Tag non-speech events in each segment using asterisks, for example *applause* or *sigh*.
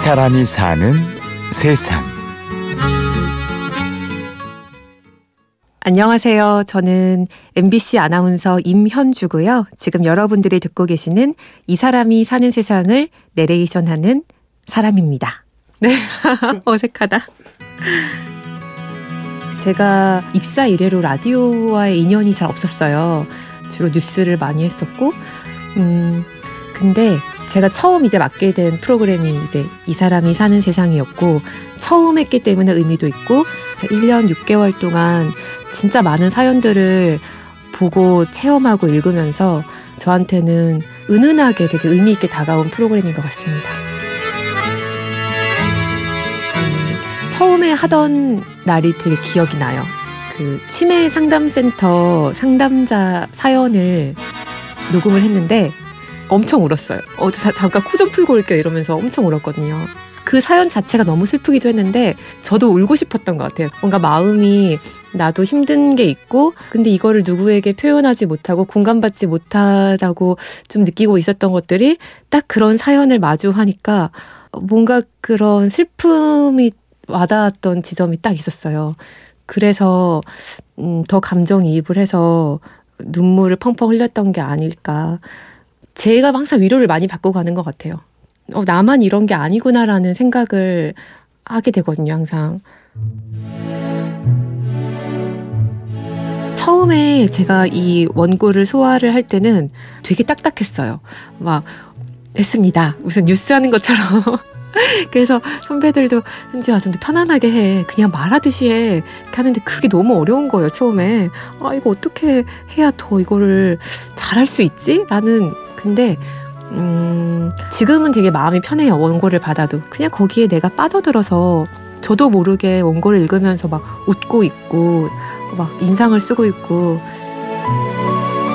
사람이 사는 세상. 안녕하세요. 저는 MBC 아나운서 임현주고요. 지금 여러분들이 듣고 계시는 이 사람이 사는 세상을 내레이션하는 사람입니다. 네, *laughs* 어색하다. 제가 입사 이래로 라디오와의 인연이 잘 없었어요. 주로 뉴스를 많이 했었고, 음, 근데 제가 처음 이제 맡게 된 프로그램이 이제 이 사람이 사는 세상이었고, 처음 했기 때문에 의미도 있고, 1년 6개월 동안 진짜 많은 사연들을 보고 체험하고 읽으면서 저한테는 은은하게 되게 의미 있게 다가온 프로그램인 것 같습니다. 음, 처음에 하던 날이 되게 기억이 나요. 그 치매 상담센터 상담자 사연을 녹음을 했는데 엄청 울었어요. 어, 저 잠깐 코 좀 풀고 올게요 이러면서 엄청 울었거든요. 그 사연 자체가 너무 슬프기도 했는데 저도 울고 싶었던 것 같아요. 뭔가 마음이 나도 힘든 게 있고 근데 이거를 누구에게 표현하지 못하고 공감받지 못하다고 좀 느끼고 있었던 것들이 딱 그런 사연을 마주하니까 뭔가 그런 슬픔이 와닿았던 지점이 딱 있었어요. 그래서 음, 더 감정이입을 해서 눈물을 펑펑 흘렸던 게 아닐까. 제가 항상 위로를 많이 받고 가는 것 같아요. 어, 나만 이런 게 아니구나라는 생각을 하게 되거든요, 항상. 처음에 제가 이 원고를 소화를 할 때는 되게 딱딱했어요. 막, 했습니다. 무슨 뉴스 하는 것처럼. *laughs* 그래서 선배들도 현지야 좀 편안하게 해 그냥 말하듯이 해 이렇게 하는데 그게 너무 어려운 거예요 처음에 아 이거 어떻게 해야 더 이거를 잘할 수 있지 라는 근데 음, 지금은 되게 마음이 편해요. 원고를 받아도. 그냥 거기에 내가 빠져들어서 저도 모르게 원고를 읽으면서 막 웃고 있고, 막 인상을 쓰고 있고,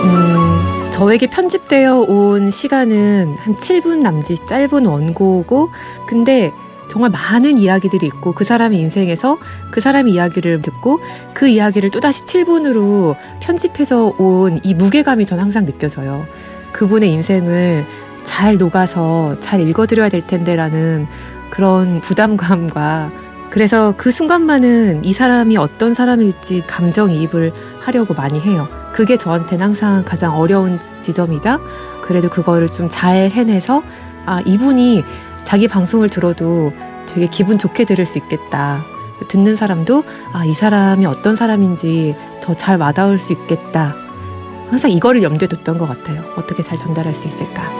음, 저에게 편집되어 온 시간은 한 7분 남짓 짧은 원고고, 근데 정말 많은 이야기들이 있고 그 사람의 인생에서 그 사람의 이야기를 듣고 그 이야기를 또다시 7분으로 편집해서 온 이 무게감이 전 항상 느껴져요. 그분의 인생을 잘 녹아서 잘 읽어드려야 될 텐데라는 그런 부담감과 그래서 그 순간만은 이 사람이 어떤 사람일지 감정이입을 하려고 많이 해요. 그게 저한테는 항상 가장 어려운 지점이자 그래도 그거를 좀 잘 해내서 아, 이분이 자기 방송을 들어도 되게 기분 좋게 들을 수 있겠다. 듣는 사람도 아, 이 사람이 어떤 사람인지 더 잘 와닿을 수 있겠다. 항상 이거를 염두에 뒀던 것 같아요. 어떻게 잘 전달할 수 있을까.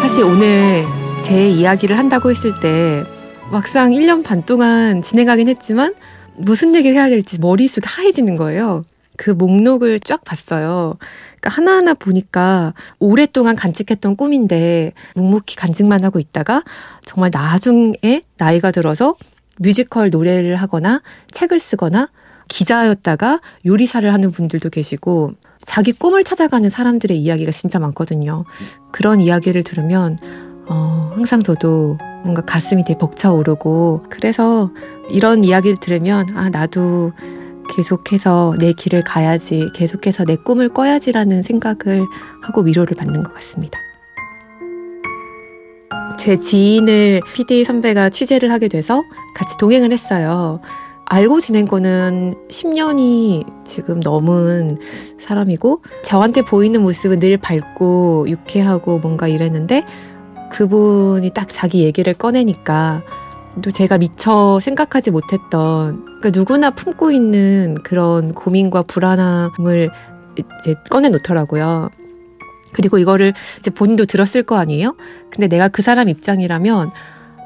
사실 오늘 제 이야기를 한다고 했을 때 막상 1년 반 동안 진행하긴 했지만 무슨 얘기를 해야 될지 머릿속이 하얘지는 거예요. 그 목록을 쫙 봤어요. 그러니까 하나하나 보니까 오랫동안 간직했던 꿈인데 묵묵히 간직만 하고 있다가 정말 나중에 나이가 들어서 뮤지컬 노래를 하거나 책을 쓰거나 기자였다가 요리사를 하는 분들도 계시고 자기 꿈을 찾아가는 사람들의 이야기가 진짜 많거든요. 그런 이야기를 들으면 어, 항상 저도 뭔가 가슴이 되게 벅차오르고 그래서 이런 이야기를 들으면 아 나도 계속해서 내 길을 가야지 계속해서 내 꿈을 꿔야지라는 생각을 하고 위로를 받는 것 같습니다. 제 지인을 PD 선배가 취재를 하게 돼서 같이 동행을 했어요. 알고 지낸 거는 10년이 지금 넘은 사람이고 저한테 보이는 모습은 늘 밝고 유쾌하고 뭔가 이랬는데 그분이 딱 자기 얘기를 꺼내니까 또 제가 미처 생각하지 못했던 그러니까 누구나 품고 있는 그런 고민과 불안함을 이제 꺼내 놓더라고요. 그리고 이거를 이제 본인도 들었을 거 아니에요? 근데 내가 그 사람 입장이라면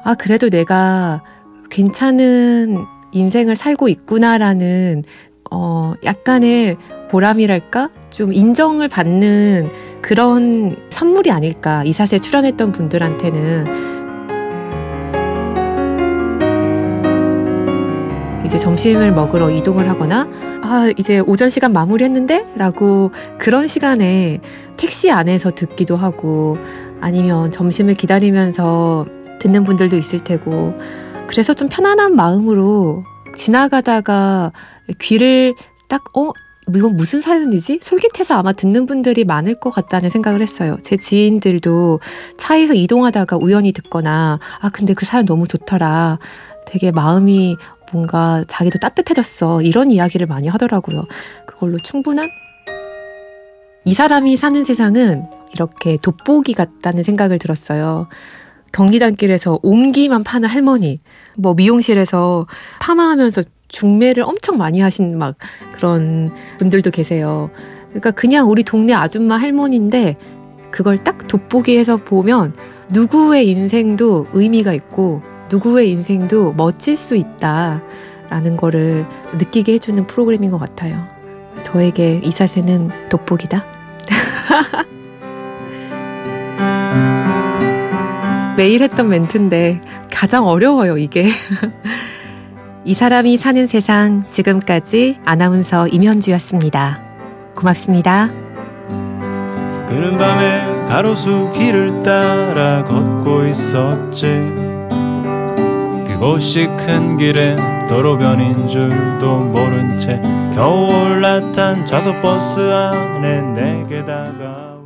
아 그래도 내가 괜찮은 인생을 살고 있구나라는 어 약간의 보람이랄까? 좀 인정을 받는 그런 선물이 아닐까 이사세 출연했던 분들한테는. 이제 점심을 먹으러 이동을 하거나 아 이제 오전 시간 마무리했는데? 라고 그런 시간에 택시 안에서 듣기도 하고 아니면 점심을 기다리면서 듣는 분들도 있을 테고 그래서 좀 편안한 마음으로 지나가다가 귀를 딱, 어, 이건 무슨 사연이지? 솔깃해서 아마 듣는 분들이 많을 것 같다는 생각을 했어요. 제 지인들도 차에서 이동하다가 우연히 듣거나, 아, 근데 그 사연 너무 좋더라. 되게 마음이 뭔가 자기도 따뜻해졌어. 이런 이야기를 많이 하더라고요. 그걸로 충분한? 이 사람이 사는 세상은 이렇게 돋보기 같다는 생각을 들었어요. 경리단길에서 옹기만 파는 할머니, 뭐 미용실에서 파마하면서 중매를 엄청 많이 하신 막 그런 분들도 계세요. 그러니까 그냥 우리 동네 아줌마 할머니인데 그걸 딱 돋보기해서 보면 누구의 인생도 의미가 있고 누구의 인생도 멋질 수 있다라는 거를 느끼게 해주는 프로그램인 것 같아요. 저에게 이사세는 돋보기다. *laughs* 매일 했던 멘트인데 가장 어려워요, 이게. *laughs* 이 사람이 사는 세상 지금까지 아나운서 임현주였습니다. 고맙습니다. 그는 밤에 가로수 길을 따라 걷고 있었지. 그곳이 큰 길에 도로변인 줄도 모른 채 겨우 올라탄 좌석 버스 안에 내게 다가